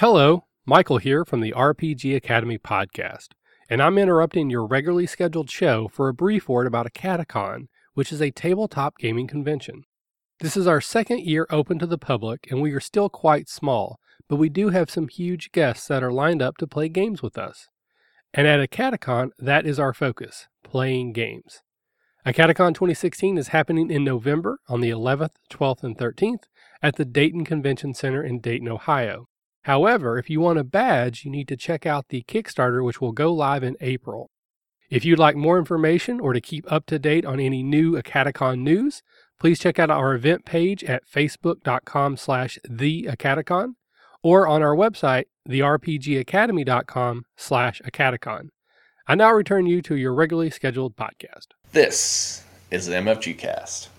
Hello, Michael here from the RPG Academy podcast, and I'm interrupting your regularly scheduled show for a brief word about Acadecon, which is a tabletop gaming convention. This is our second year open to the public, and we are still quite small, but we do have some huge guests that are lined up to play games with us. And at Acadecon, that is our focus playing games. Acadecon 2016 is happening in November on the 11th, 12th, and 13th at the Dayton Convention Center in Dayton, Ohio. However, if you want a badge, you need to check out the Kickstarter, which will go live in April. If you'd like more information or to keep up to date on any new Acadecon news, please check out our event page at facebook.com slash theacadecon or on our website, therpgacademy.com slash acadecon. I now return you to your regularly scheduled podcast. This is the MFG Cast.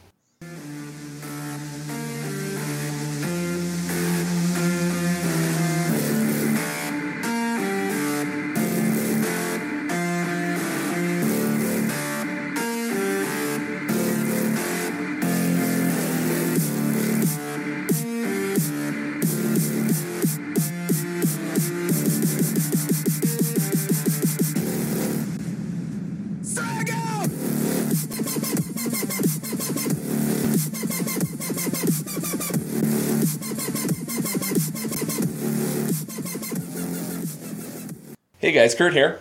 Hey guys, Kurt here.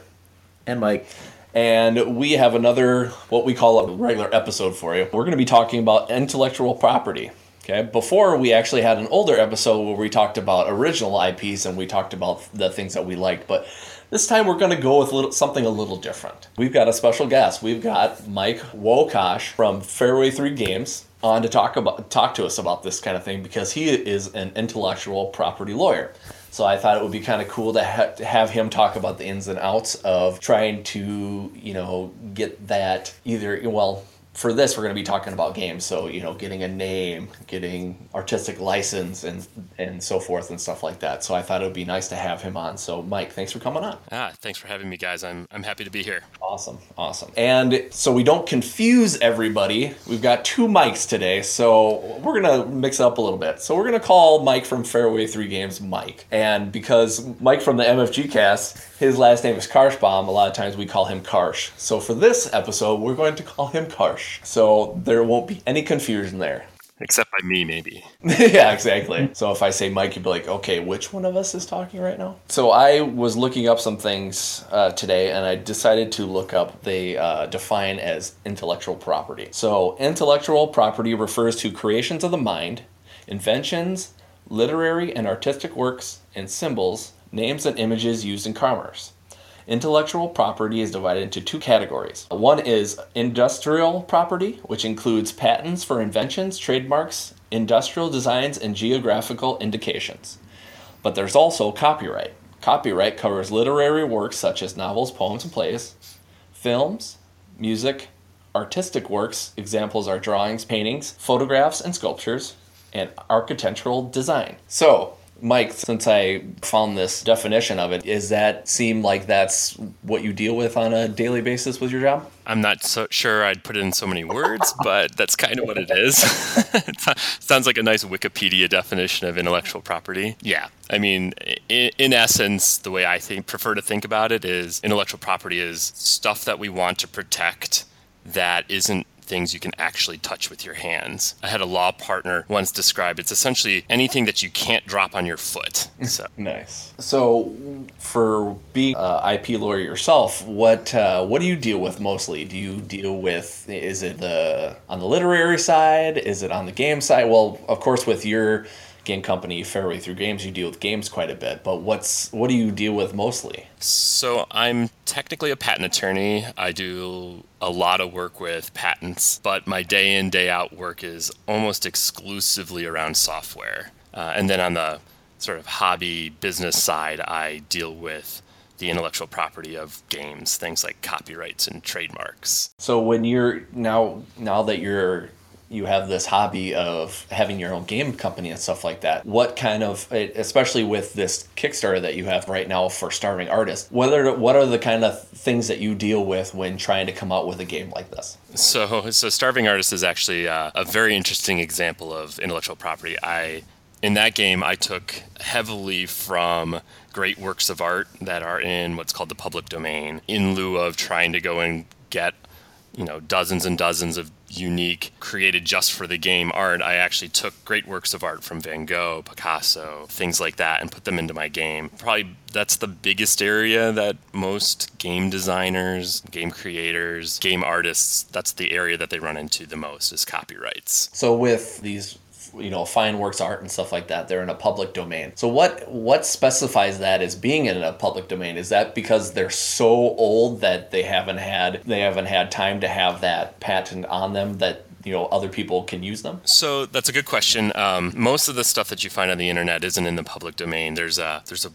And Mike. And we have another, what we call a regular episode for you. We're going to be talking about intellectual property. Okay, before we actually had an older episode where we talked about original IPs and we talked about the things that we liked, but this time we're going to go with little, something a little different. We've got a special guest. We've got Mike Wokasch from Fairway 3 Games on to talk about talk to us about this kind of thing because he is an intellectual property lawyer. So I thought it would be kind of cool to, ha- to have him talk about the ins and outs of trying to, you know, get that either, well, for this we're going to be talking about games. So you know getting a name getting artistic license and and so forth and stuff like that. So i thought it would be nice to have him on. So mike thanks for coming on. Ah thanks for having me guys. I'm, I'm happy to be here. Awesome. Awesome. And so we don't confuse everybody. We've got two mics today. So we're going to mix it up a little bit. So we're going to call mike from fairway 3 games mike. And because mike from the mfg cast his last name is Karshbaum. A lot of times we call him Karsh. So for this episode, we're going to call him Karsh. So there won't be any confusion there. Except by me, maybe. yeah, exactly. So if I say Mike, you'd be like, okay, which one of us is talking right now? So I was looking up some things uh, today, and I decided to look up they uh, define as intellectual property. So intellectual property refers to creations of the mind, inventions, literary and artistic works, and symbols names and images used in commerce. Intellectual property is divided into two categories. One is industrial property, which includes patents for inventions, trademarks, industrial designs, and geographical indications. But there's also copyright. Copyright covers literary works such as novels, poems, and plays, films, music, artistic works, examples are drawings, paintings, photographs, and sculptures, and architectural design. So, Mike, since I found this definition of it, does that seem like that's what you deal with on a daily basis with your job? I'm not so sure I'd put it in so many words, but that's kind of what it is. it sounds like a nice Wikipedia definition of intellectual property. Yeah. I mean, in, in essence, the way I think prefer to think about it is intellectual property is stuff that we want to protect that isn't things you can actually touch with your hands. I had a law partner once describe it's essentially anything that you can't drop on your foot. So nice. So, for being an IP lawyer yourself, what uh, what do you deal with mostly? Do you deal with is it the on the literary side? Is it on the game side? Well, of course, with your game company fairway 3 games you deal with games quite a bit but what's what do you deal with mostly? So i'm technically a patent attorney. I do a lot of work with patents but my day in day out work is almost exclusively around software. Uh, and then on the sort of hobby business side i deal with the intellectual property of games, things like copyrights and trademarks. So when you're now now that you're you have this hobby of having your own game company and stuff like that. What kind of, especially with this Kickstarter that you have right now for starving artists, what are what are the kind of things that you deal with when trying to come out with a game like this? So, so starving artists is actually uh, a very interesting example of intellectual property. I in that game, I took heavily from great works of art that are in what's called the public domain in lieu of trying to go and get you know dozens and dozens of unique created just for the game art. I actually took great works of art from van gogh picasso things like that and put them into my game. Probably that's the biggest area that most game designers game creators game artists that's the area that they run into the most is copyrights. So with these you know fine works art and stuff like that they're in a public domain. So what what specifies that as being in a public domain? Is that because they're so old that they haven't had they haven't had time to have that patent on them that you know other people can use them? So that's a good question. Um, most of the stuff that you find on the internet isn't in the public domain. There's a there's a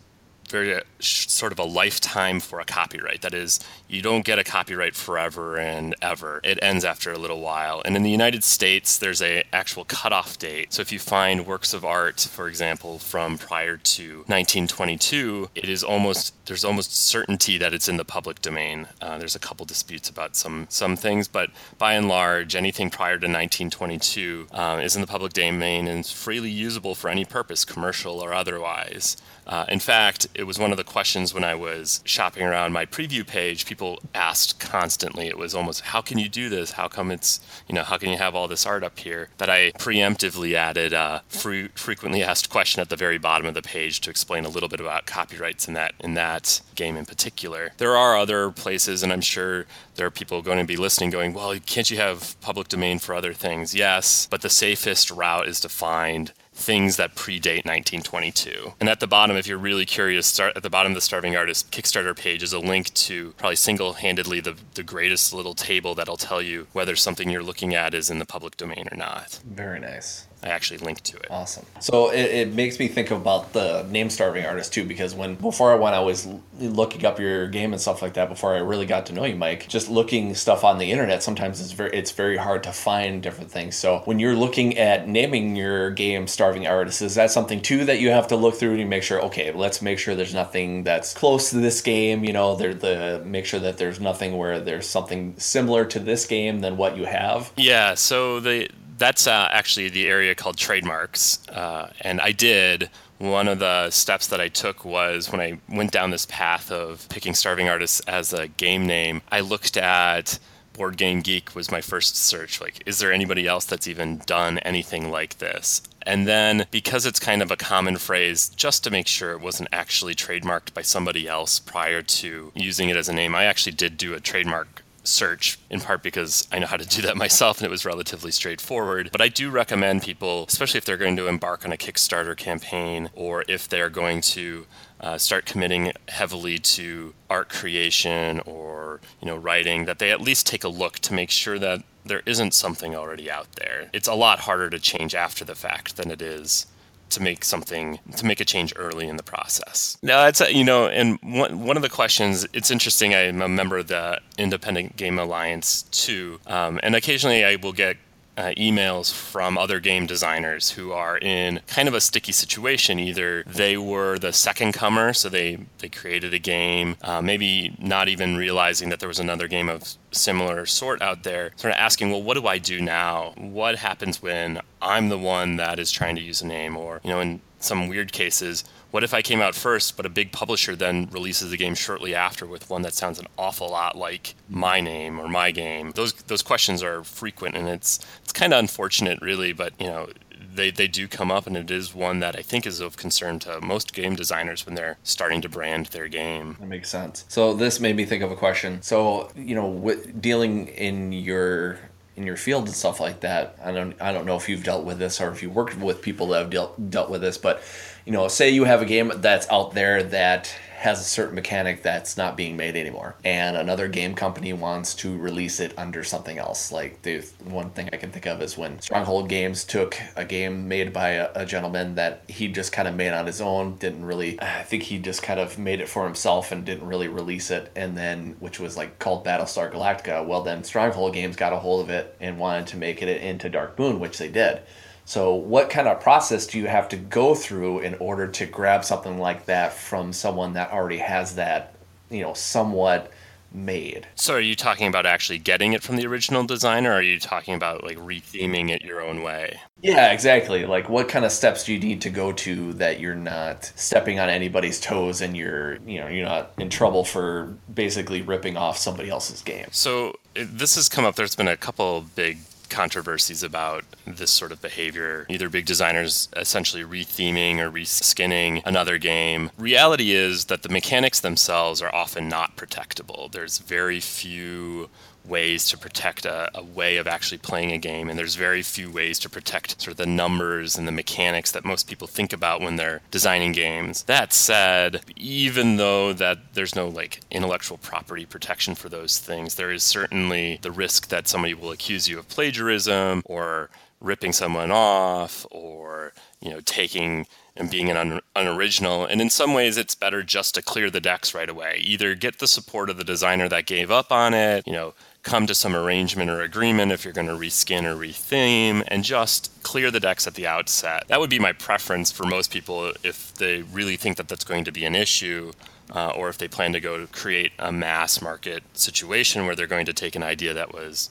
very uh, sort of a lifetime for a copyright. That is, you don't get a copyright forever and ever. It ends after a little while. And in the United States, there's a actual cutoff date. So if you find works of art, for example, from prior to 1922, it is almost there's almost certainty that it's in the public domain. Uh, there's a couple disputes about some some things, but by and large, anything prior to 1922 um, is in the public domain and freely usable for any purpose, commercial or otherwise. Uh, in fact, it was one of the questions when I was shopping around my preview page. People asked constantly. It was almost, "How can you do this? How come it's you know how can you have all this art up here?" That I preemptively added a frequently asked question at the very bottom of the page to explain a little bit about copyrights in that in that game in particular. There are other places, and I'm sure there are people going to be listening, going, "Well, can't you have public domain for other things?" Yes, but the safest route is to find things that predate 1922. And at the bottom, if you're really curious, start at the bottom of the Starving Artist Kickstarter page is a link to probably single-handedly the, the greatest little table that'll tell you whether something you're looking at is in the public domain or not. Very nice. I actually linked to it. Awesome. So it, it makes me think about the name starving artist too, because when before I went, I was looking up your game and stuff like that. Before I really got to know you, Mike, just looking stuff on the internet, sometimes it's very it's very hard to find different things. So when you're looking at naming your game starving artist, is that something too that you have to look through and make sure? Okay, let's make sure there's nothing that's close to this game. You know, there the make sure that there's nothing where there's something similar to this game than what you have. Yeah. So the that's uh, actually the area called trademarks. Uh, and I did. One of the steps that I took was when I went down this path of picking Starving Artists as a game name, I looked at Board Game Geek was my first search. Like, is there anybody else that's even done anything like this? And then, because it's kind of a common phrase, just to make sure it wasn't actually trademarked by somebody else prior to using it as a name, I actually did do a trademark search, in part because I know how to do that myself and it was relatively straightforward. But I do recommend people, especially if they're going to embark on a Kickstarter campaign or if they're going to uh, start committing heavily to art creation or you know writing, that they at least take a look to make sure that there isn't something already out there. It's a lot harder to change after the fact than it is to make something to make a change early in the process. Now that's you know, and one one of the questions. It's interesting. I'm a member of the Independent Game Alliance too, um, and occasionally I will get uh, emails from other game designers who are in kind of a sticky situation. Either they were the second comer, so they, they created a game, uh, maybe not even realizing that there was another game of similar sort out there, sort of asking, well, what do I do now? What happens when I'm the one that is trying to use a name? Or, you know, in some weird cases, what if I came out first, but a big publisher then releases the game shortly after with one that sounds an awful lot like my name or my game? Those those questions are frequent, and it's it's kind of unfortunate, really. But you know, they, they do come up, and it is one that I think is of concern to most game designers when they're starting to brand their game. That makes sense. So this made me think of a question. So you know, with dealing in your in your field and stuff like that, I don't I don't know if you've dealt with this or if you worked with people that have dealt dealt with this, but you know, say you have a game that's out there that has a certain mechanic that's not being made anymore, and another game company wants to release it under something else. Like the one thing I can think of is when Stronghold Games took a game made by a, a gentleman that he just kind of made on his own, didn't really. I think he just kind of made it for himself and didn't really release it, and then which was like called Battlestar Galactica. Well, then Stronghold Games got a hold of it and wanted to make it into Dark Moon, which they did. So, what kind of process do you have to go through in order to grab something like that from someone that already has that, you know, somewhat made. So, are you talking about actually getting it from the original designer, or are you talking about like retheming it your own way? Yeah, exactly. Like, what kind of steps do you need to go to that you're not stepping on anybody's toes and you're, you know, you're not in trouble for basically ripping off somebody else's game? So, this has come up. There's been a couple big controversies about this sort of behavior. Either big designers essentially retheming or reskinning another game. Reality is that the mechanics themselves are often not protectable. There's very few ways to protect a, a, way of actually playing a game and there's very few ways to protect sort of the numbers and the mechanics that most people think about when they're designing games that said even though that there's no like intellectual property protection for those things there is certainly the risk that somebody will accuse you of plagiarism or ripping someone off or you know taking and being an un- unoriginal. And in some ways, it's better just to clear the decks right away. Either get the support of the designer that gave up on it, you know, come to some arrangement or agreement if you're going to reskin or retheme and just clear the decks at the outset. That would be my preference for most people if they really think that that's going to be an issue. Uh, or if they plan to go create a mass market situation where they're going to take an idea that was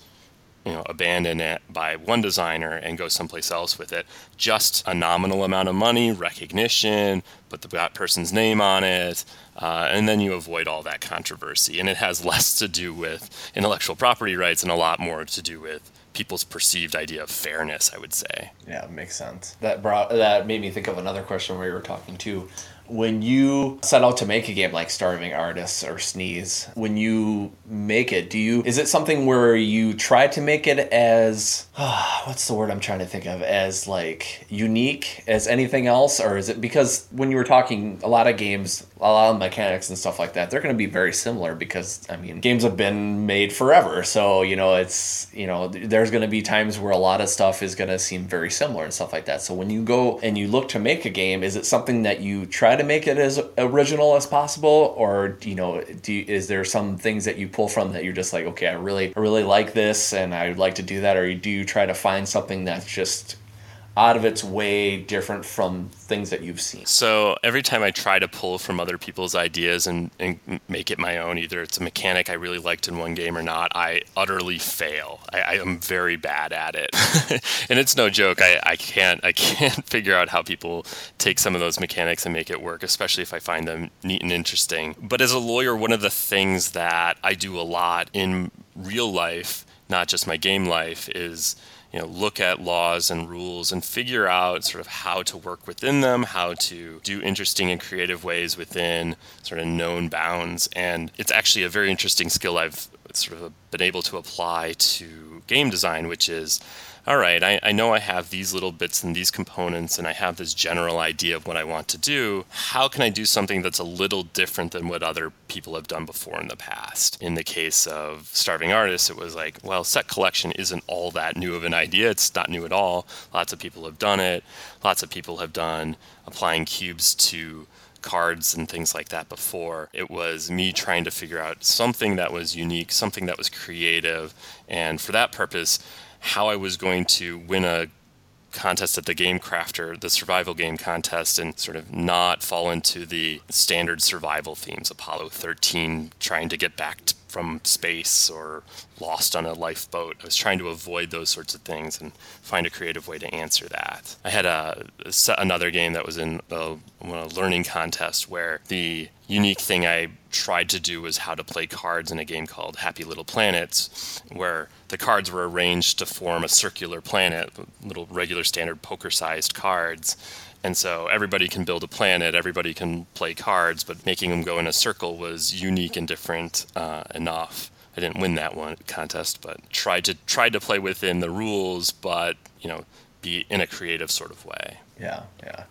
you know abandon it by one designer and go someplace else with it. Just a nominal amount of money recognition put the person's name on it uh, and then you avoid all that controversy. And it has less to do with intellectual property rights and a lot more to do with people's perceived idea of fairness i would say. Yeah makes sense. That brought that made me think of another question we were talking to when you set out to make a game like Starving Artists or Sneeze, when you make it, do you is it something where you try to make it as what's the word I'm trying to think of as like unique as anything else, or is it because when you were talking a lot of games, a lot of mechanics and stuff like that, they're going to be very similar because I mean games have been made forever, so you know it's you know there's going to be times where a lot of stuff is going to seem very similar and stuff like that. So when you go and you look to make a game, is it something that you try to make it as original as possible, or you know, do you, is there some things that you pull from that you're just like, okay, I really, I really like this, and I would like to do that, or do you try to find something that's just out of its way different from things that you've seen. So every time I try to pull from other people's ideas and, and make it my own, either it's a mechanic I really liked in one game or not, I utterly fail. I, I am very bad at it, and it's no joke. I, I can't I can't figure out how people take some of those mechanics and make it work, especially if I find them neat and interesting. But as a lawyer, one of the things that I do a lot in real life, not just my game life, is you know look at laws and rules and figure out sort of how to work within them how to do interesting and creative ways within sort of known bounds. And it's actually a very interesting skill i've sort of been able to apply to game design which is all right, I, I know I have these little bits and these components, and I have this general idea of what I want to do. How can I do something that's a little different than what other people have done before in the past? In the case of Starving Artists, it was like, well, set collection isn't all that new of an idea. It's not new at all. Lots of people have done it. Lots of people have done applying cubes to cards and things like that before. It was me trying to figure out something that was unique, something that was creative, and for that purpose, how I was going to win a contest at the Game Crafter, the survival game contest, and sort of not fall into the standard survival themes. Apollo 13 trying to get back to, from space or lost on a lifeboat. I was trying to avoid those sorts of things and find a creative way to answer that. I had a, another game that was in a, a learning contest where the unique thing I tried to do was how to play cards in a game called Happy Little Planets, where the cards were arranged to form a circular planet, little regular standard poker sized cards. And so everybody can build a planet, everybody can play cards, but making them go in a circle was unique and different uh, enough. I didn't win that one contest, but tried to tried to play within the rules, but you know, be in a creative sort of way. Yeah, yeah.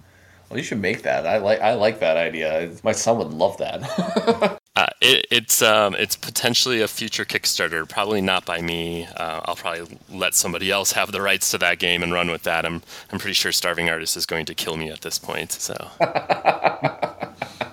Well, you should make that. I like I like that idea. My son would love that. uh, it, it's um, it's potentially a future Kickstarter. Probably not by me. Uh, I'll probably let somebody else have the rights to that game and run with that. I'm I'm pretty sure Starving Artist is going to kill me at this point. So.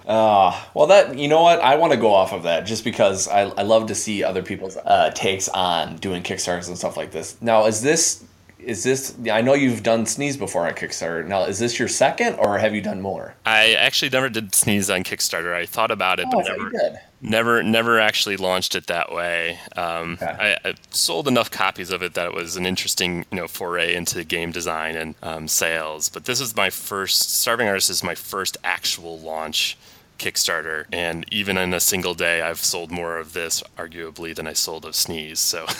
Uh, well, that you know what I want to go off of that just because I, I love to see other people's uh, takes on doing Kickstarters and stuff like this. Now, is this is this? I know you've done Sneeze before on Kickstarter. Now, is this your second, or have you done more? I actually never did Sneeze on Kickstarter. I thought about it, Oh, but never, never, never actually launched it that way. Um, Okay. I, I sold enough copies of it that it was an interesting, you know, foray into game design and um, sales. But this is my first. Starving Artist is my first actual launch Kickstarter, and even in a single day, I've sold more of this, arguably, than I sold of Sneeze. So.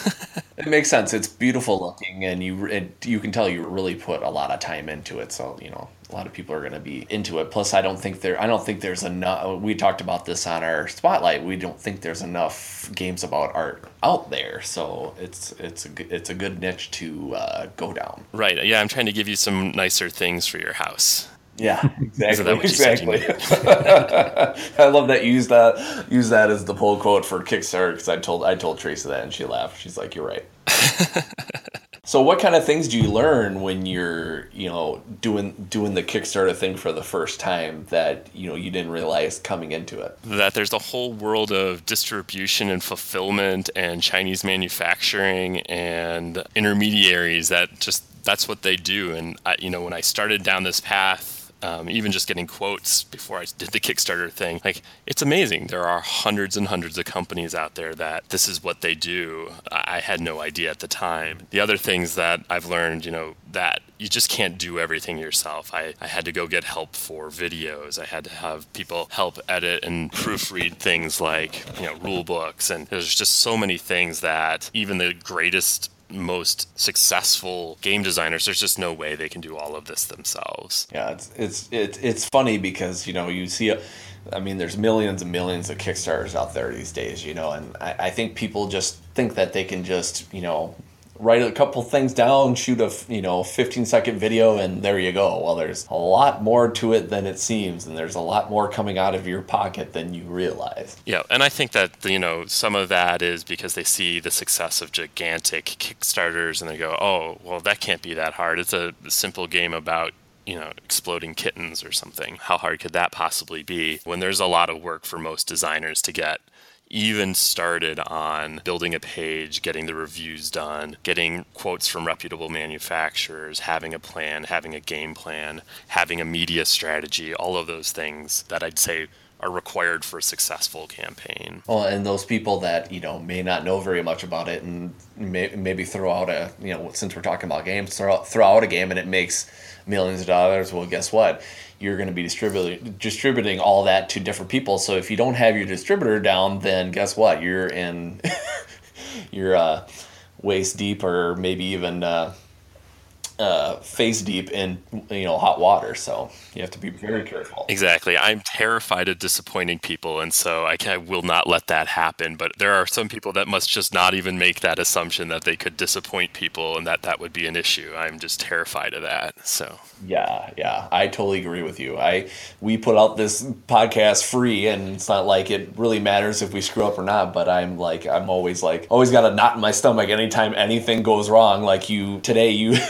It makes sense. It's beautiful looking, and you it, you can tell you really put a lot of time into it. So you know, a lot of people are going to be into it. Plus, I don't think there. I don't think there's enough. We talked about this on our spotlight. We don't think there's enough games about art out there. So it's it's a good- it's a good niche to uh, go down. Right. Yeah, I'm trying to give you some nicer things for your house. Yeah, exactly. that what you said you exactly. I love that you use that use that as the pull quote for Kickstarter because I told I told Teresa that and she laughed. She's like, "You're right." so, what kind of things do you learn when you're you know doing doing the Kickstarter thing for the first time that you know you didn't realize coming into it? that there's a whole world of distribution and fulfillment and Chinese manufacturing and intermediaries that just that's what they do. And I, you know, when I started down this path, um, even just getting quotes before I did the Kickstarter thing, like it's amazing. There are hundreds and hundreds of companies out there that this is what they do. I had no idea at the time. The other things that I've learned, you know, that you just can't do everything yourself. I, I had to go get help for videos. I had to have people help edit and proofread things like, you know, rule books. And there's just so many things that even the greatest, most successful game designers, there's just no way they can do all of this themselves. Yeah, it's it's it's it's funny because you know you see a, I mean, there's millions and millions of Kickstarters out there these days, you know, and I, I think people just think that they can just you know write a couple things down, shoot a you know 15 second video, and there you go. Well, there's a lot more to it than it seems, and there's a lot more coming out of your pocket than you realize. Yeah, and I think that you know some of that is because they see the success of gigantic Kickstarters and they go, "Oh, well, that can't be that hard. It's a simple game about." You know, exploding kittens or something. How hard could that possibly be when there's a lot of work for most designers to get even started on building a page, getting the reviews done, getting quotes from reputable manufacturers, having a plan, having a game plan, having a media strategy, all of those things that I'd say are required for a successful campaign. Well, and those people that you know may not know very much about it, and may, maybe throw out a you know since we're talking about games, throw out, throw out a game and it makes millions of dollars. Well, guess what? You're going to be distributing distributing all that to different people. So if you don't have your distributor down, then guess what? You're in you're uh, waist deep, or maybe even uh, uh, face deep in you know hot water. So you have to be very careful. Exactly. I'm terrified of disappointing people, and so I, can, I will not let that happen. But there are some people that must just not even make that assumption that they could disappoint people and that that would be an issue. I'm just terrified of that. So, Yeah, yeah, I totally agree with you. I we put out this podcast free, and it's not like it really matters if we screw up or not. But I'm like, I'm always like, always got a knot in my stomach anytime anything goes wrong. Like you today, you.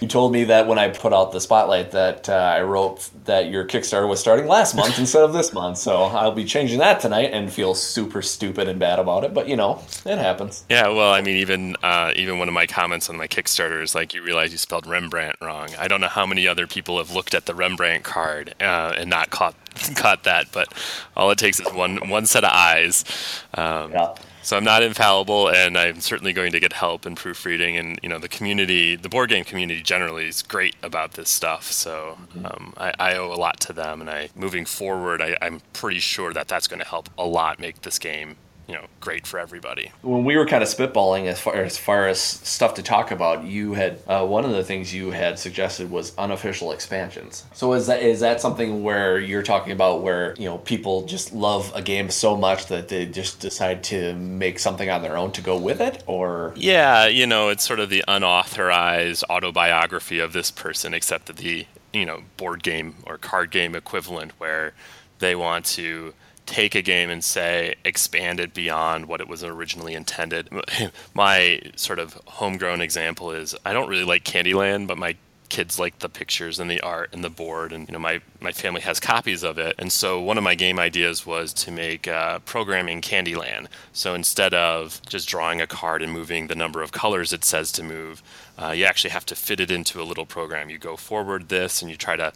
You told me that when I put out the spotlight that uh, I wrote that your Kickstarter was starting last month instead of this month. So I'll be changing that tonight and feel super stupid and bad about it. But you know, it happens. yeah, well, I mean, even uh, even one of my comments on my Kickstarter is like, you realize you spelled Rembrandt wrong. I don't know how many other people have looked at the Rembrandt card uh, and not caught caught that, but all it takes is one one set of eyes. Um, Yeah. So I'm not infallible, and I'm certainly going to get help in proofreading. And you know, the community, the board game community generally is great about this stuff. So um, I, I owe a lot to them, and I moving forward, I, I'm pretty sure that that's going to help a lot make this game, you know, great for everybody. when we were kind of spitballing as far as far as stuff to talk about, you had uh, one of the things you had suggested was unofficial expansions. So is that is that something where you're talking about where you know people just love a game so much that they just decide to make something on their own to go with it, or Yeah, you know, it's sort of the unauthorized autobiography of this person, except that the you know board game or card game equivalent, where they want to take a game and say expand it beyond what it was originally intended. My sort of homegrown example is I don't really like Candyland, but my kids like the pictures and the art and the board, and you know my my family has copies of it. And so one of my game ideas was to make uh, programming Candyland. So instead of just drawing a card and moving the number of colors it says to move, uh, you actually have to fit it into a little program. You go forward this and you try to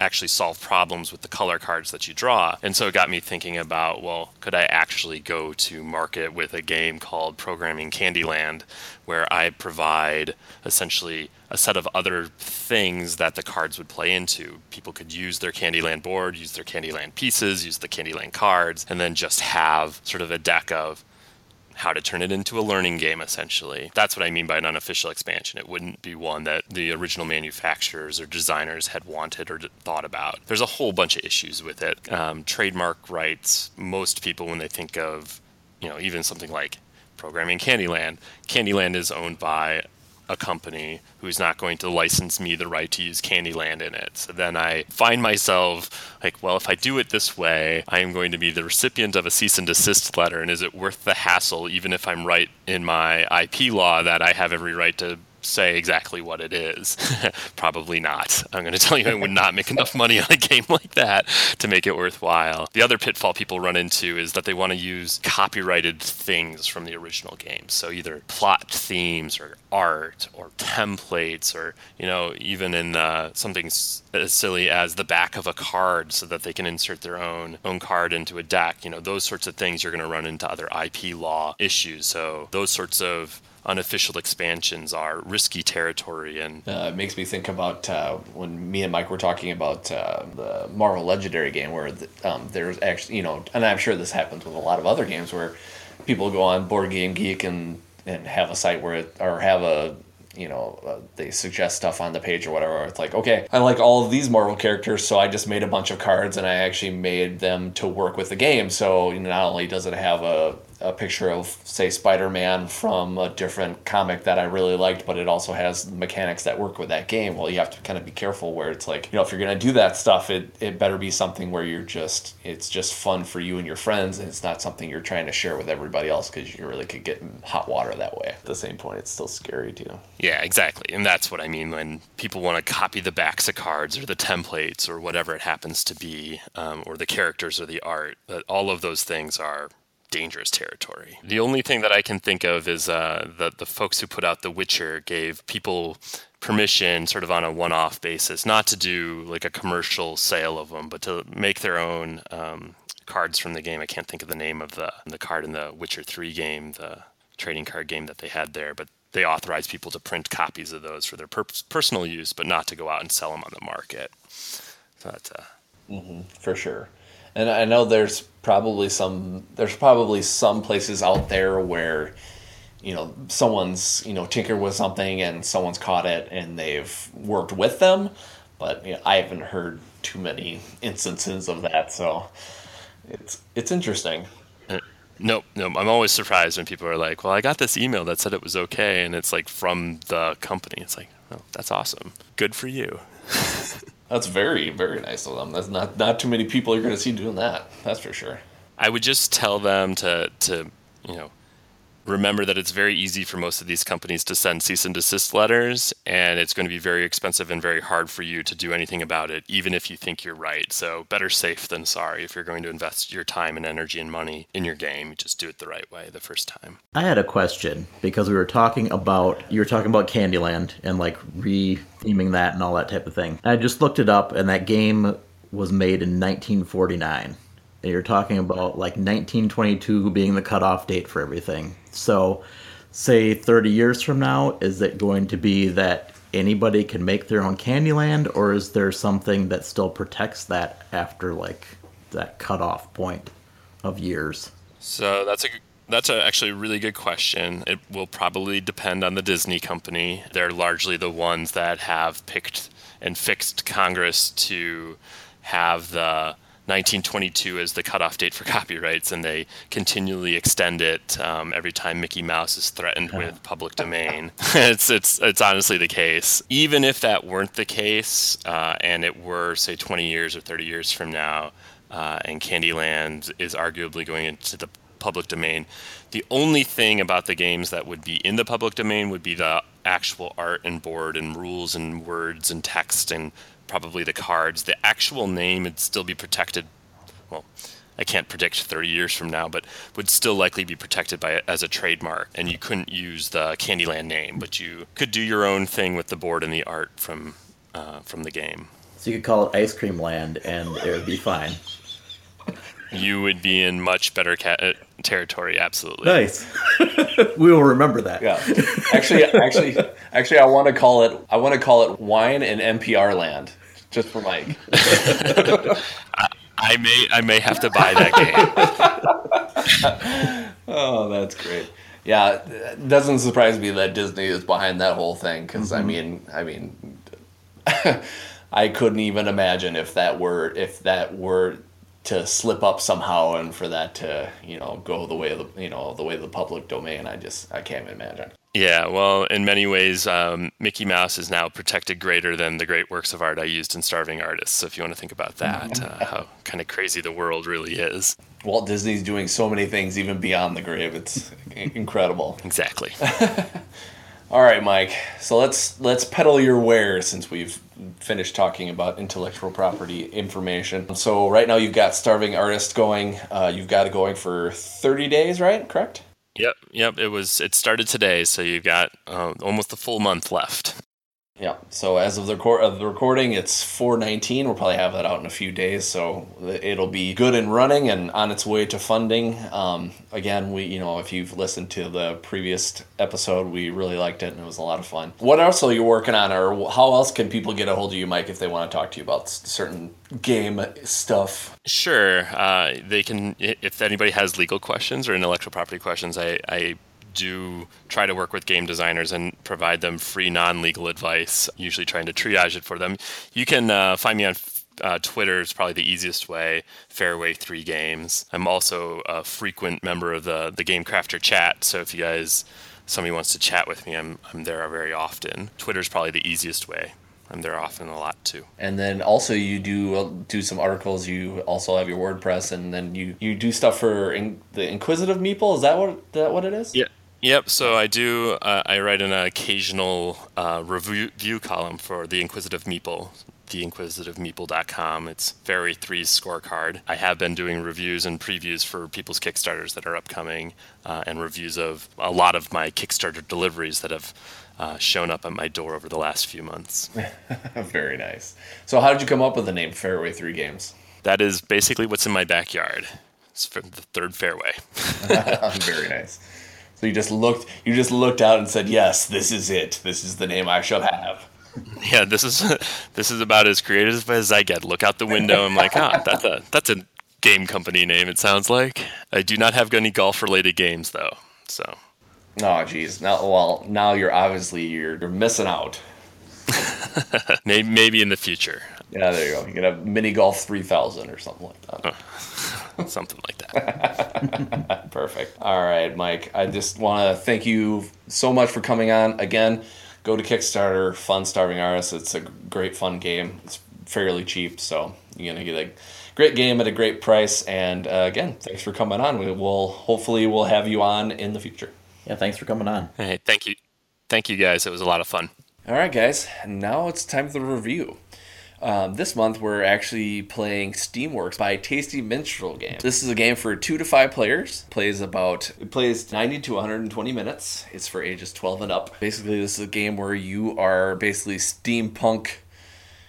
actually solve problems with the color cards that you draw. And so it got me thinking about, well, could I actually go to market with a game called Programming Candyland, where I provide essentially a set of other things that the cards would play into. People could use their Candyland board, use their Candyland pieces, use the Candyland cards, and then just have sort of a deck of how to turn it into a learning game essentially. That's what I mean by an unofficial expansion. It wouldn't be one that the original manufacturers or designers had wanted or thought about. There's a whole bunch of issues with it. Um, trademark rights, most people, when they think of, you know, even something like programming Candyland, Candyland is owned by a company who's not going to license me the right to use Candyland in it. So then I find myself like, well, if I do it this way, I am going to be the recipient of a cease and desist letter. And is it worth the hassle, even if I'm right in my IP law that I have every right to say exactly what it is. Probably not. I'm going to tell you, I would not make enough money on a game like that to make it worthwhile. The other pitfall people run into is that they want to use copyrighted things from the original game. So either plot themes or art or templates or, you know, even in uh, something as silly as the back of a card so that they can insert their own own card into a deck. You know, those sorts of things you're going to run into other IP law issues. So those sorts of unofficial expansions are risky territory. And uh, it makes me think about uh, when me and Mike were talking about uh, the Marvel Legendary game, where the, um, there's actually, you know, and I'm sure this happens with a lot of other games where people go on Board Game Geek and and have a site where it, or have a you know, uh, they suggest stuff on the page or whatever. It's like, okay, I like all of these Marvel characters, so I just made a bunch of cards and I actually made them to work with the game. So not only does it have a a picture of say Spider-Man from a different comic that I really liked, but it also has mechanics that work with that game. Well, you have to kind of be careful where it's like, you know, if you're going to do that stuff, it it better be something where you're just it's just fun for you and your friends and it's not something you're trying to share with everybody else cuz you really could get in hot water that way. At the same point, it's still scary too. Yeah, exactly. And that's what I mean when people want to copy the backs of cards or the templates or whatever it happens to be, um, or the characters or the art. All of those things are dangerous territory. The only thing that I can think of is uh, that the folks who put out The Witcher gave people permission, sort of on a one off basis, not to do like a commercial sale of them, but to make their own um, cards from the game. I can't think of the name of the, the card in the Witcher 3 game, the trading card game that they had there, but they authorized people to print copies of those for their per- personal use, but not to go out and sell them on the market. So that's uh, mm-hmm, for sure. And I know there's probably some there's probably some places out there where you know someone's you know tinkered with something and someone's caught it and they've worked with them, but you know, I haven't heard too many instances of that. So it's it's interesting. Nope, nope. I'm always surprised when people are like, "Well, I got this email that said it was okay," and it's like from the company. It's like, "Oh, that's awesome. Good for you." That's very, very nice of them. That's not not too many people you're going to see doing that. That's for sure. I would just tell them to to you know remember that it's very easy for most of these companies to send cease and desist letters, and it's going to be very expensive and very hard for you to do anything about it, even if you think you're right. So, better safe than sorry. If you're going to invest your time and energy and money in your game, just do it the right way the first time. I had a question because we were talking about you were talking about Candyland and like re-theming that and all that type of thing. I just looked it up, and that game was made in 1949 and you're talking about like 1922 being the cutoff date for everything. So, say 30 years from now, is it going to be that anybody can make their own Candyland, or is there something that still protects that after like that cutoff point of years? So that's a that's a actually a really good question. It will probably depend on the Disney company. They're largely the ones that have picked and fixed Congress to have the 1922 as the cutoff date for copyrights, and they continually extend it um, every time Mickey Mouse is threatened with public domain. it's it's it's honestly the case. Even if that weren't the case, uh, and it were say 20 years or 30 years from now, uh, and Candyland is arguably going into the public domain, the only thing about the games that would be in the public domain would be the actual art and board and rules and words and text and probably the cards. The actual name would still be protected. Well, I can't predict 30 years from now, but would still likely be protected by as a trademark, and you couldn't use the Candyland name, but you could do your own thing with the board and the art from uh, from the game. So you could call it Ice Cream Land, and it would be fine. You would be in much better ca- uh, territory, absolutely. Nice. we will remember that. Yeah. Actually, actually, actually, I want to call it. I want to call it wine and NPR land, just for Mike. I may I may have to buy that game. oh, that's great. Yeah, it doesn't surprise me that Disney is behind that whole thing because mm-hmm. I mean, I mean, I couldn't even imagine if that were if that were to slip up somehow and for that to you know go the way of the you know the way of the public domain. I just I can't imagine. Yeah, well, in many ways, um, Mickey Mouse is now protected greater than the great works of art I used in Starving Artists. So if you want to think about that, uh, how kind of crazy the world really is. Walt Disney's doing so many things even beyond the grave. It's incredible. Exactly. All right, Mike. So let's let's peddle your wares since we've finished talking about intellectual property information. So right now you've got Starving Artist going. Uh, you've got it going for 30 days, right? Correct? Yep, yep. It was. It started today, so you've got uh, almost a full month left. Yeah. So as of the, record, of the recording, it's 419. We'll probably have that out in a few days, so it'll be good and running and on its way to funding. Um, again, we you know if you've listened to the previous episode, we really liked it and it was a lot of fun. What else are you working on, or how else can people get a hold of you, Mike, if they want to talk to you about certain game stuff? Sure. Uh, they can. If anybody has legal questions or intellectual property questions, I, I do try to work with game designers and provide them free non-legal advice, usually trying to triage it for them. You can uh, find me on uh, Twitter is probably the easiest way. Fairway Three Games. I'm also a frequent member of the the Game Crafter chat. So if you guys somebody wants to chat with me, I'm I'm there very often. Twitter's probably the easiest way. I'm there often a lot too. And then also you do uh, do some articles. You also have your WordPress, and then you you do stuff for in, the Inquisitive Meeple. Is that what that what it is? Yeah, Yep. So I do. Uh, I write an occasional uh, review, review column for the Inquisitive Meeple, theinquisitivemeeple.com. It's Fairway 3's scorecard. I have been doing reviews and previews for people's Kickstarters that are upcoming, uh, and reviews of a lot of my Kickstarter deliveries that have uh, shown up at my door over the last few months. Very nice. So, how did you come up with the name Fairway 3 Games? That is basically what's in my backyard. It's from the third fairway. Very nice. So you just looked you just looked out and said, "Yes, this is it. This is the name I shall have." Yeah, this is this is about as creative as I get. Look out the window. I'm like, ah, that's a that's a game company name. It sounds like. I do not have any golf related games though. So. Oh, geez. Now, well, now you're obviously you're you're missing out. maybe, maybe in the future. Yeah, there you go. You can have mini golf three thousand or something like that. something like that. Perfect. All right, Mike. I just want to thank you so much for coming on again. Go to Kickstarter, Fun Starving Artists. It's a great, fun game. It's fairly cheap, so you're gonna get a great game at a great price. And uh, again, thanks for coming on. We will hopefully we'll have you on in the future. Yeah, thanks for coming on. Hey, thank you, thank you guys. It was a lot of fun. All right, guys. Now it's time for the review. Um, this month, we're actually playing Steamworks by Tasty Minstrel Game. This is a game for two to five players. Plays about it plays 90 to 120 minutes. It's for ages 12 and up. Basically, this is a game where you are basically steampunk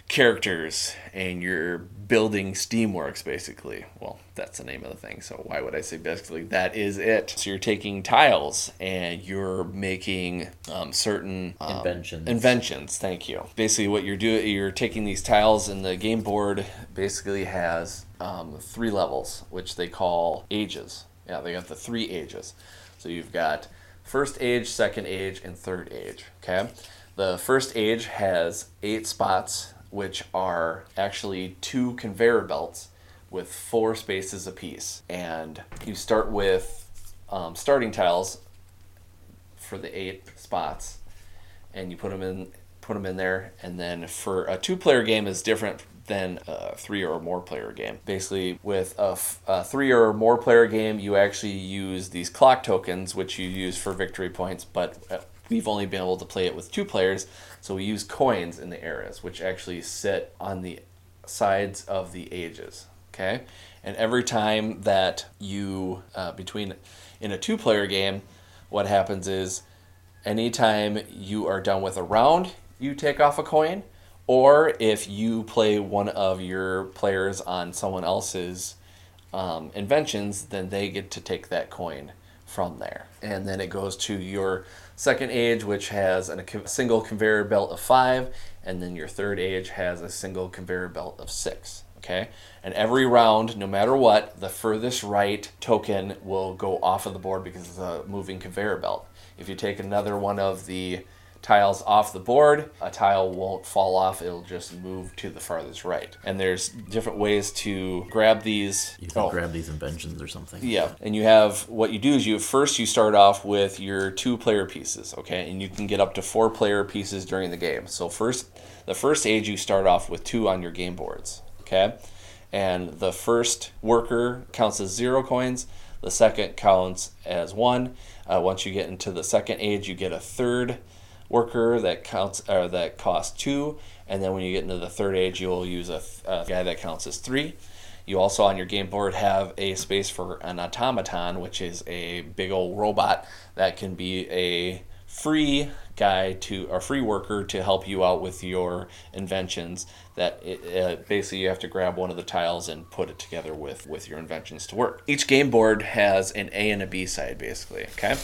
characters and you're building Steamworks basically. Well, that's the name of the thing. So why would I say basically that is it? So you're taking tiles and you're making um, certain um, inventions. Inventions. Thank you. Basically, what you're doing, you're taking these tiles, and the game board basically has um, three levels, which they call ages. Yeah, they got the three ages. So you've got first age, second age, and third age. Okay. The first age has eight spots which are actually two conveyor belts with four spaces apiece. And you start with um, starting tiles for the eight spots, and you put them in put them in there. And then for a two-player game is different than a three or more player game. Basically, with a, f- a three or more player game, you actually use these clock tokens, which you use for victory points, but uh, we've only been able to play it with two players, so we use coins in the eras, which actually sit on the sides of the ages. Okay, and every time that you uh, between in a two-player game, what happens is anytime you are done with a round, you take off a coin, or if you play one of your players on someone else's um, inventions, then they get to take that coin from there. And then it goes to your second age, which has a single conveyor belt of five, and then your third age has a single conveyor belt of six. Okay, and every round, no matter what, the furthest right token will go off of the board because it's a moving conveyor belt. If you take another one of the tiles off the board, a tile won't fall off, it'll just move to the farthest right. And there's different ways to grab these. You can oh. grab these inventions or something. Yeah, and you have what you do is you first you start off with your two player pieces, okay? And you can get up to four player pieces during the game. So first the first age you start off with two on your game boards, okay? And the first worker counts as zero coins, the second counts as one. Uh, once you get into the second age, you get a third worker that counts or that costs two, and then when you get into the third age, you'll use a, a guy that counts as three. You also on your game board have a space for an automaton, which is a big old robot that can be a free guy to or free worker to help you out with your inventions that it, basically you have to grab one of the tiles and put it together with with your inventions to work each game board has an a and a b side basically okay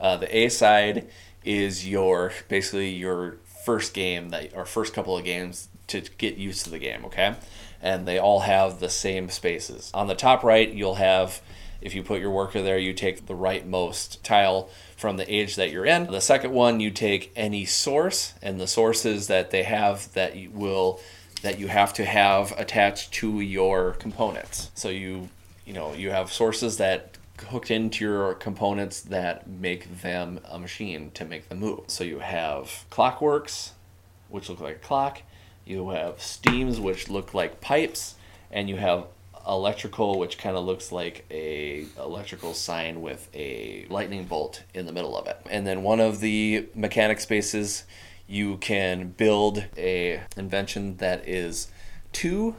uh, the a side is your basically your first game that or first couple of games to get used to the game, okay? And they all have the same spaces. On the top right, you'll have if you put your worker there, you take the rightmost tile from the age that you're in. The second one, you take any source, and the sources that they have that you will that you have to have attached to your components. So you you know you have sources that hooked into your components that make them a machine to make them move. So you have clockworks, which look like a clock. You have steams, which look like pipes, and you have electrical, which kind of looks like a electrical sign with a lightning bolt in the middle of it. And then one of the mechanic spaces, you can build a invention that is two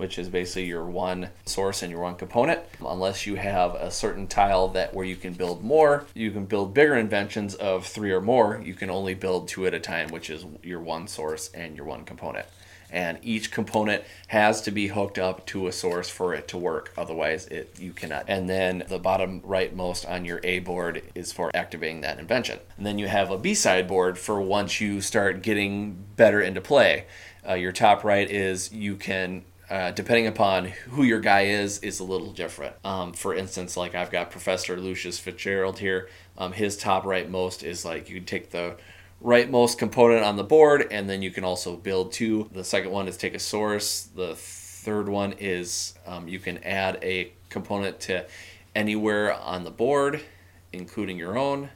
which is basically your one source and your one component. Unless you have a certain tile that where you can build more, you can build bigger inventions of three or more. You can only build two at a time, which is your one source and your one component. And each component has to be hooked up to a source for it to work. Otherwise, it you cannot. And then the bottom rightmost on your A board is for activating that invention. And then you have a B side board for once you start getting better into play. Uh, your top right is you can uh, depending upon who your guy is, is a little different. Um, for instance, like I've got Professor Lucius Fitzgerald here. Um, his top rightmost is like you can take the rightmost component on the board, and then you can also build two. The second one is take a source. The third one is um, you can add a component to anywhere on the board, including your own.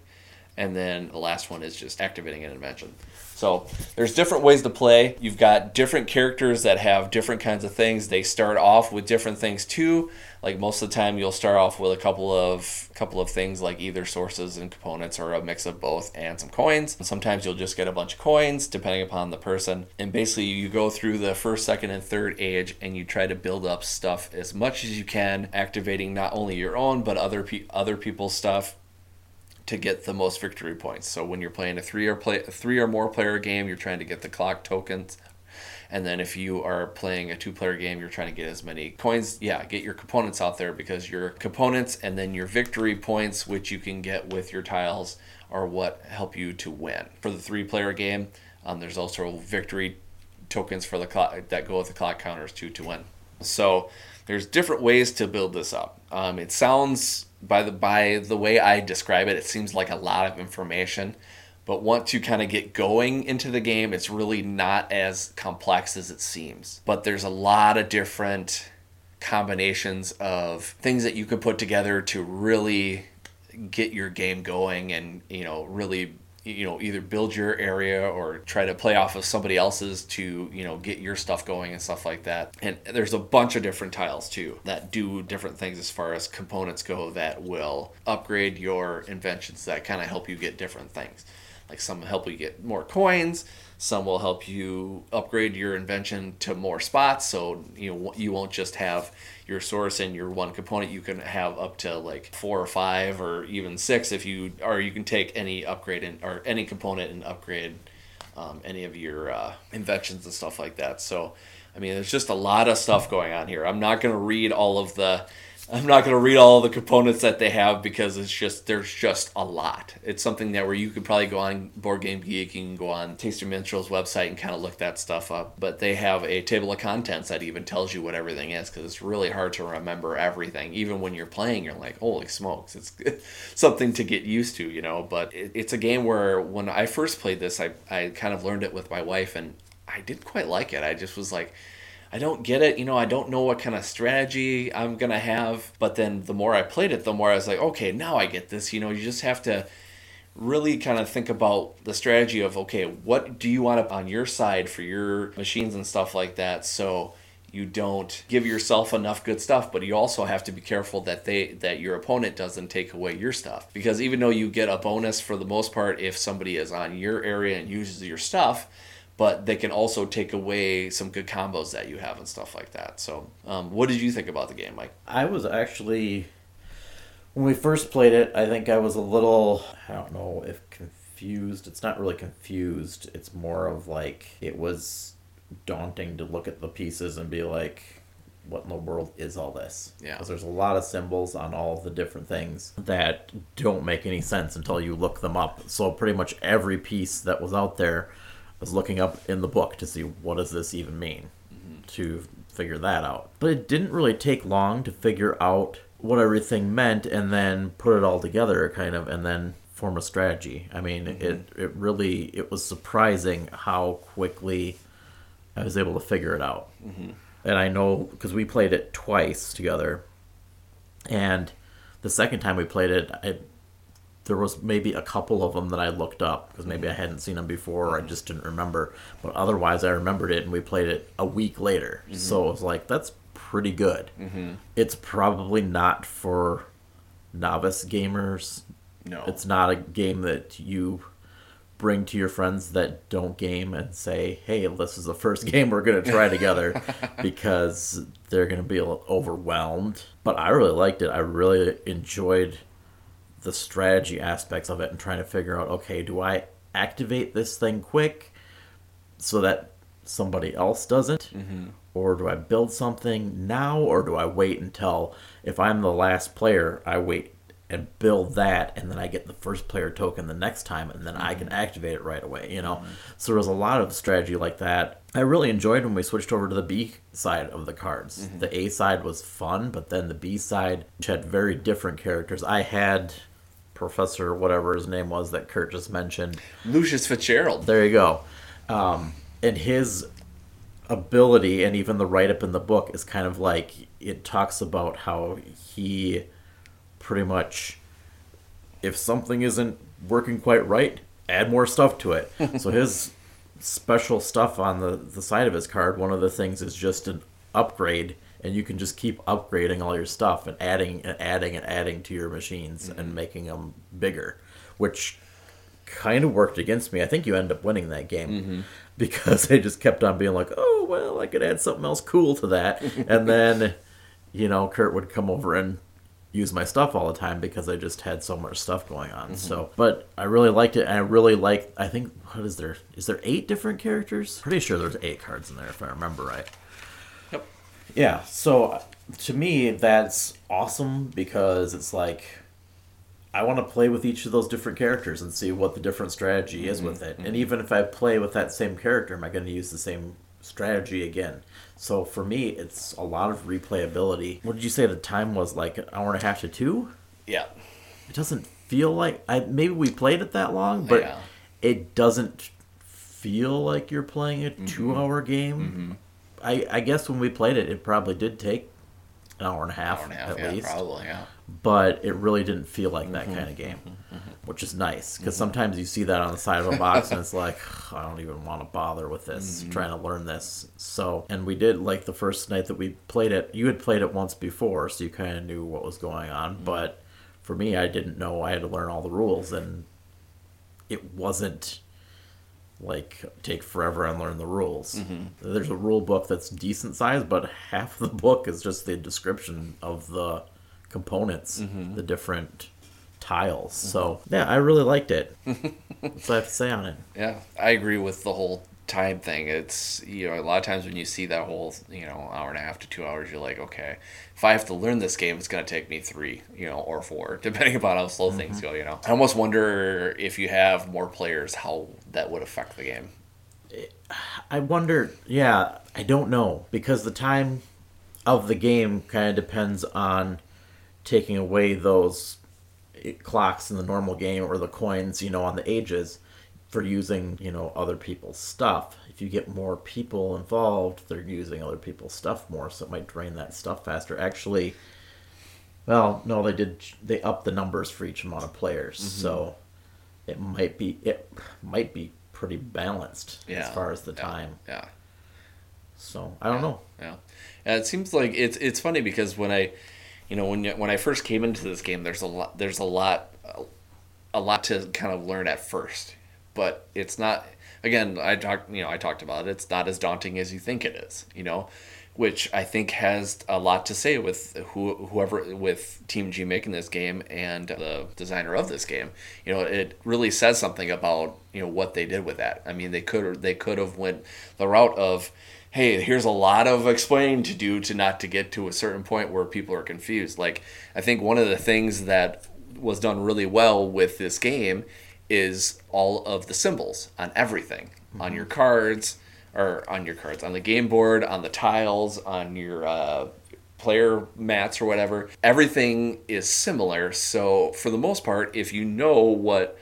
And then the last one is just activating an invention. So there's different ways to play. You've got different characters that have different kinds of things. They start off with different things too. Like most of the time, you'll start off with a couple of couple of things like either sources and components or a mix of both and some coins. And sometimes you'll just get a bunch of coins depending upon the person. And basically, you go through the first, second, and third age, and you try to build up stuff as much as you can, activating not only your own but other pe- other people's stuff to get the most victory points. So when you're playing a three or play three or more player game, you're trying to get the clock tokens. And then if you are playing a two player game, you're trying to get as many coins. Yeah, get your components out there because your components and then your victory points, which you can get with your tiles, are what help you to win. For the three player game, um, there's also victory tokens for the clock that go with the clock counters to to win. So there's different ways to build this up. Um, it sounds by the by the way I describe it, it seems like a lot of information. But once you kind of get going into the game, it's really not as complex as it seems. But there's a lot of different combinations of things that you can put together to really get your game going and you know really you know either build your area or try to play off of somebody else's to you know get your stuff going and stuff like that and there's a bunch of different tiles too that do different things as far as components go that will upgrade your inventions that kind of help you get different things Like some help you get more coins, some will help you upgrade your invention to more spots. So you know, you won't just have your source and your one component. You can have up to like four or five or even six if you, or you can take any upgrade in, or any component and upgrade um, any of your uh, inventions and stuff like that. So, I mean, there's just a lot of stuff going on here. I'm not going to read all of the I'm not going to read all the components that they have because it's just there's just a lot. It's something that where you could probably go on Board Game Geek, you can go on Tasty Minstrel's website and kind of look that stuff up. But they have a table of contents that even tells you what everything is because it's really hard to remember everything. Even when you're playing, you're like, holy smokes, it's something to get used to, you know. But it, it's a game where when I first played this, I I kind of learned it with my wife and I didn't quite like it. I just was like I don't get it. You know, I don't know what kind of strategy I'm going to have. But then the more I played it, the more I was like, okay, now I get this. You know, you just have to really kind of think about the strategy of, okay, what do you want on your side for your machines and stuff like that. So you don't give yourself enough good stuff but you also have to be careful that they that your opponent doesn't take away your stuff because even though you get a bonus for the most part if somebody is on your area and uses your stuff but they can also take away some good combos that you have and stuff like that. So, um, what did you think about the game, Mike? I was actually when we first played it. I think I was a little I don't know if confused. It's not really confused. It's more of like it was daunting to look at the pieces and be like. What in the world is all this? Yeah. Because there's a lot of symbols on all the different things that don't make any sense until you look them up. So pretty much every piece that was out there was looking up in the book to see what does this even mean mm-hmm. to figure that out. But it didn't really take long to figure out what everything meant and then put it all together kind of and then form a strategy. I mean, mm-hmm. it it really it was surprising how quickly I was able to figure it out. Mm-hmm. And I know because we played it twice together, and the second time we played it, I there was maybe a couple of them that I looked up because maybe I hadn't seen them before or I just didn't remember. But otherwise, I remembered it and we played it a week later. Mm-hmm. So it was like, that's pretty good. Mm-hmm. It's probably not for novice gamers. No. It's not a game that you bring to your friends that don't game and say, hey, this is the first game we're going to try together because they're going to be overwhelmed. But I really liked it. I really enjoyed the strategy aspects of it and trying to figure out okay, do I activate this thing quick so that somebody else doesn't? Mm-hmm. Or do I build something now, or do I wait until if I'm the last player, I wait and build that, and then I get the first player token the next time, and then. I can mm-hmm. activate it right away. You know, mm-hmm. so there was a lot of strategy like that. I really enjoyed when we switched over to the B side of the cards. Mm-hmm. The A side was fun, but then the B side which had very different characters. I had Professor, whatever his name was that Kurt just mentioned. Lucius Fitzgerald. There you go. Um, and his ability, and even the write up in the book, is kind of like it talks about how he pretty much, if something isn't working quite right, add more stuff to it. so his special stuff on the, the side of his card, one of the things is just an upgrade and you can just keep upgrading all your stuff and adding and adding and adding to your machines mm-hmm. and making them bigger, which kind of worked against me. I think you end up winning that game mm-hmm. because I just kept on being like, "Oh well, I could add something else cool to that," and then you know Kurt would come over and use my stuff all the time because I just had so much stuff going on. Mm-hmm. So, but I really liked it, and I really like. I think what is there? Is there eight different characters? Pretty sure there's eight cards in there if I remember right. Yeah, so to me, that's awesome because it's like I want to play with each of those different characters and see what the different strategy mm-hmm. is with it. Mm-hmm. And even if I play with that same character, am I going to use the same strategy again? So for me, it's a lot of replayability. What did you say the time was like an hour and a half to two? Yeah. It doesn't feel like I maybe we played it that long, but yeah. it doesn't feel like you're playing a mm-hmm. two-hour game. I, I guess when we played it, it probably did take an hour and a half, and a half at yeah, least. Probably, yeah. But it really didn't feel like that mm-hmm, kind of game, mm-hmm, mm-hmm. which is nice because mm-hmm. sometimes you see that on the side of a box and it's like I don't even want to bother with this, mm-hmm. trying to learn this. So, and we did like the first night that we played it. You had played it once before, so you kind of knew what was going on. Mm-hmm. But for me, I didn't know. I had to learn all the rules, and it wasn't like take forever and learn the rules. Mm-hmm. There's a rule book that's decent size, but half the book is just the description of the components, Mm-hmm. the different tiles. So yeah, I really liked it. That's what I have to say on it. Yeah, I agree with the whole time thing. It's you know a lot of times when you see that whole you know hour and a half to two hours, you're like, okay, if I have to learn this game, it's gonna take me three, you know, or four, depending upon how slow things go. You know, I almost wonder if you have more players, how that would affect the game. I wonder, yeah, I don't know because the time of the game kind of depends on taking away those clocks in the normal game or the coins, you know, on the ages for using, you know, other people's stuff. If you get more people involved, they're using other people's stuff more, so it might drain that stuff faster. Actually, well, no, they did they upped the numbers for each amount of players, mm-hmm. so it might be it might be pretty balanced Yeah, as far as the yeah, time. Yeah. So I don't know. Yeah, and it seems like it's it's funny because when I, you know, when when I first came into this game, there's a lot there's a lot a lot to kind of learn at first, but it's not. Again, I talked you know I talked about it. It's not as daunting as you think it is. You know, which I think has a lot to say with who whoever with TMG making this game and the designer of this game. You know, it really says something about you know what they did with that. I mean, they could they could have went the route of hey, here's a lot of explaining to do to not to get to a certain point where people are confused. Like I think one of the things that was done really well with this game is all of the symbols on everything on mm-hmm. your cards or on your cards on the game board on the tiles on your uh, player mats or whatever. Everything is similar. So for the most part if you know what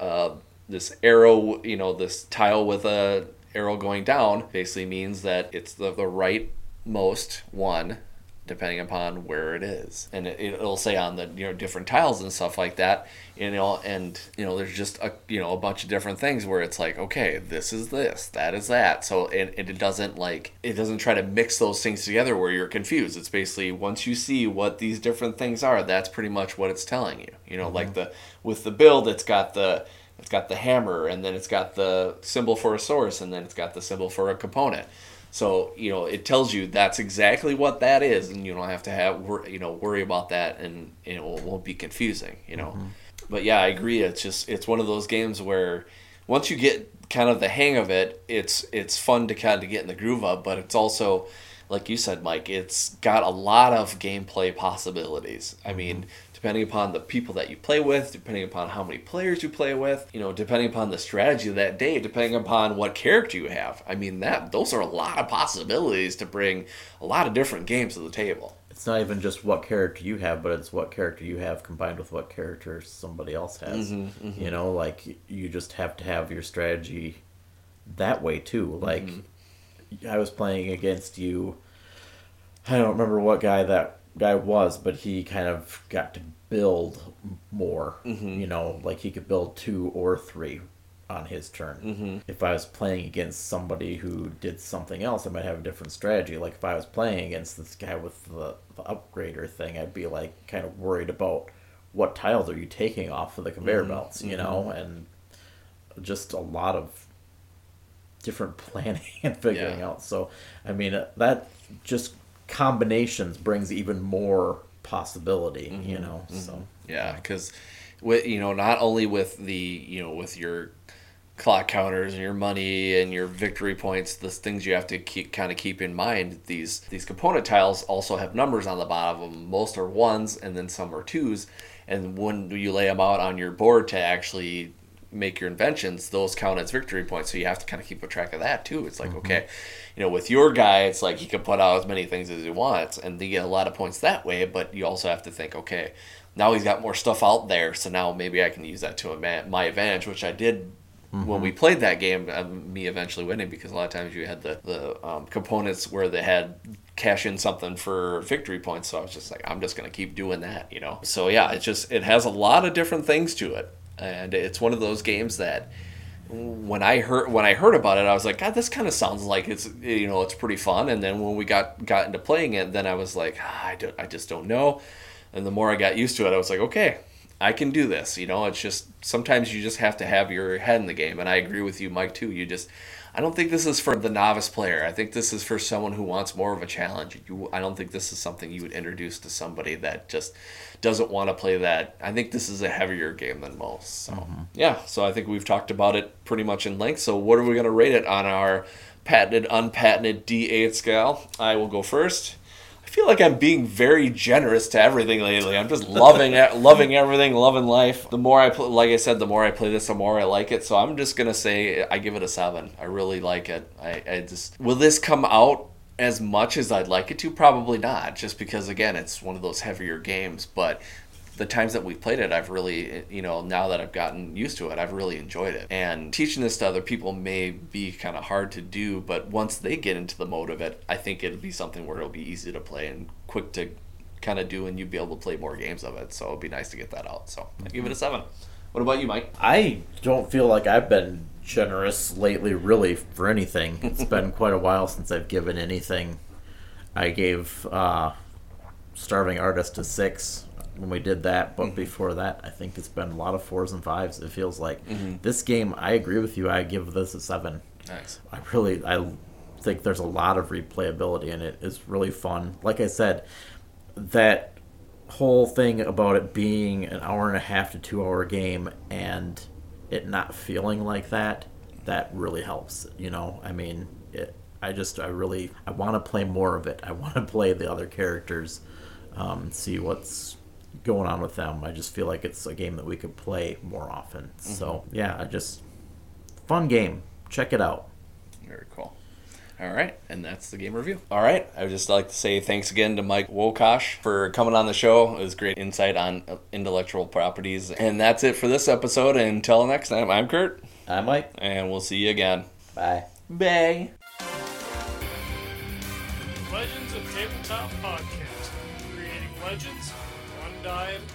uh, this arrow, you know, this tile with a arrow going down basically means that it's the, the right most one depending upon where it is. And it, it'll say on the you know different tiles and stuff like that you know and you know there's just a you know a bunch of different things where it's like okay this is this that is that. So and it doesn't like it doesn't try to mix those things together where you're confused. It's basically once you see what these different things are that's pretty much what it's telling you. You know like mm-hmm. the with the build it's got the it's got the hammer and then it's got the symbol for a source and then it's got the symbol for a component so you know it tells you that's exactly what that is and you don't have to have wor- you know worry about that and know it won't be confusing you know? Mm-hmm. But yeah i agree it's just it's one of those games where once you get kind of the hang of it it's it's fun to kind of get in the groove of but it's also like you said mike it's got a lot of gameplay possibilities. I mean mm-hmm. Depending upon the people that you play with, depending upon how many players you play with, you know, depending upon the strategy of that day, depending upon what character you have. I mean, that those are a lot of possibilities to bring a lot of different games to the table. It's not even just what character you have, but it's what character you have combined with what character somebody else has. Mm-hmm, mm-hmm. You know, like you just have to have your strategy that way too. Mm-hmm. Like I was playing against you. I don't remember what guy that guy was, but he kind of got to build more. Mm-hmm. You know, like he could build two or three on his turn. Mm-hmm. If I was playing against somebody who did something else, I might have a different strategy. Like if I was playing against this guy with the, the upgrader thing, I'd be like kind of worried about what tiles are you taking off of the conveyor mm-hmm. belts, you know, and just a lot of different planning and figuring Yeah. out. So, I mean, uh, that just combinations brings even more possibility, you mm-hmm, know. Mm-hmm. So, Yeah, because with you know not only with the you know with your clock counters and your money and your victory points, the things you have to keep kind of keep in mind. These these component tiles also have numbers on the bottom of them. Most are ones, and then some are twos. And when you lay them out on your board to actually make your inventions, those count as victory points. So you have to kind of keep a track of that too. It's like okay, you know, with your guy, it's like he can put out as many things as he wants, and they get a lot of points that way. But you also have to think, okay, now he's got more stuff out there, so now maybe I can use that to my my advantage, which I did when we played that game. Um, me eventually winning because a lot of times you had the the um, components where they had cash in something for victory points. So I was just like, I'm just gonna keep doing that, you know. So yeah, it's just it has a lot of different things to it, and it's one of those games that when I heard when I heard about it, I was like, God, this kind of sounds like it's you know it's pretty fun. And then when we got got into playing it, then I was like, ah, I, don't, I just don't know. And the more I got used to it, I was like, okay, I can do this. You know, it's just sometimes you just have to have your head in the game. And I agree with you, Mike, too. You just, I don't think this is for the novice player. I think this is for someone who wants more of a challenge. You, I don't think this is something you would introduce to somebody that just doesn't want to play that. I think this is a heavier game than most. So, mm-hmm. yeah, so I think we've talked about it pretty much in length. So, what are we going to rate it on our patented, unpatented D8 scale? I will go first feel like I'm being very generous to everything lately. I'm just loving it, loving everything, loving life. The more I play, like I said, the more I play this, the more I like it. So I'm just gonna say I give it a seven. I really like it. I, I just will this come out as much as I'd like it to? Probably not, just because again, it's one of those heavier games. But the times that we've played it, I've really, you know, now that I've gotten used to it, I've really enjoyed it. And teaching this to other people may be kind of hard to do, but once they get into the mode of it, I think it'll be something where it'll be easy to play and quick to kind of do, and you'd be able to play more games of it. So it'd be nice to get that out. So I give it a seven. What about you, Mike? I don't feel like I've been generous lately, really, for anything. It's been quite a while since I've given anything. I gave uh, Starving Artist a six when we did that, but mm-hmm. before that, I think it's been a lot of fours and fives. It feels like mm-hmm. this game. I agree with you. I give this a seven. Nice. I really, I think there's a lot of replayability in it. It's really fun. Like I said, that whole thing about it being an hour and a half to two hour game and it not feeling like that, that really helps. You know, I mean, it, I just, I really, I want to play more of it. I want to play the other characters, um, see what's going on with them. I just feel like it's a game that we could play more often. Mm-hmm. So yeah, I just fun game. Check it out. Very cool. All right, and that's the game review. All right, I would just like to say thanks again to Mike Wokasch for coming on the show. It was great insight on intellectual properties. And that's it for this episode. Until next time, I'm Kurt. I'm Mike. And we'll see you again. Bye. Bye. Legends of Tabletop Podcast. Creating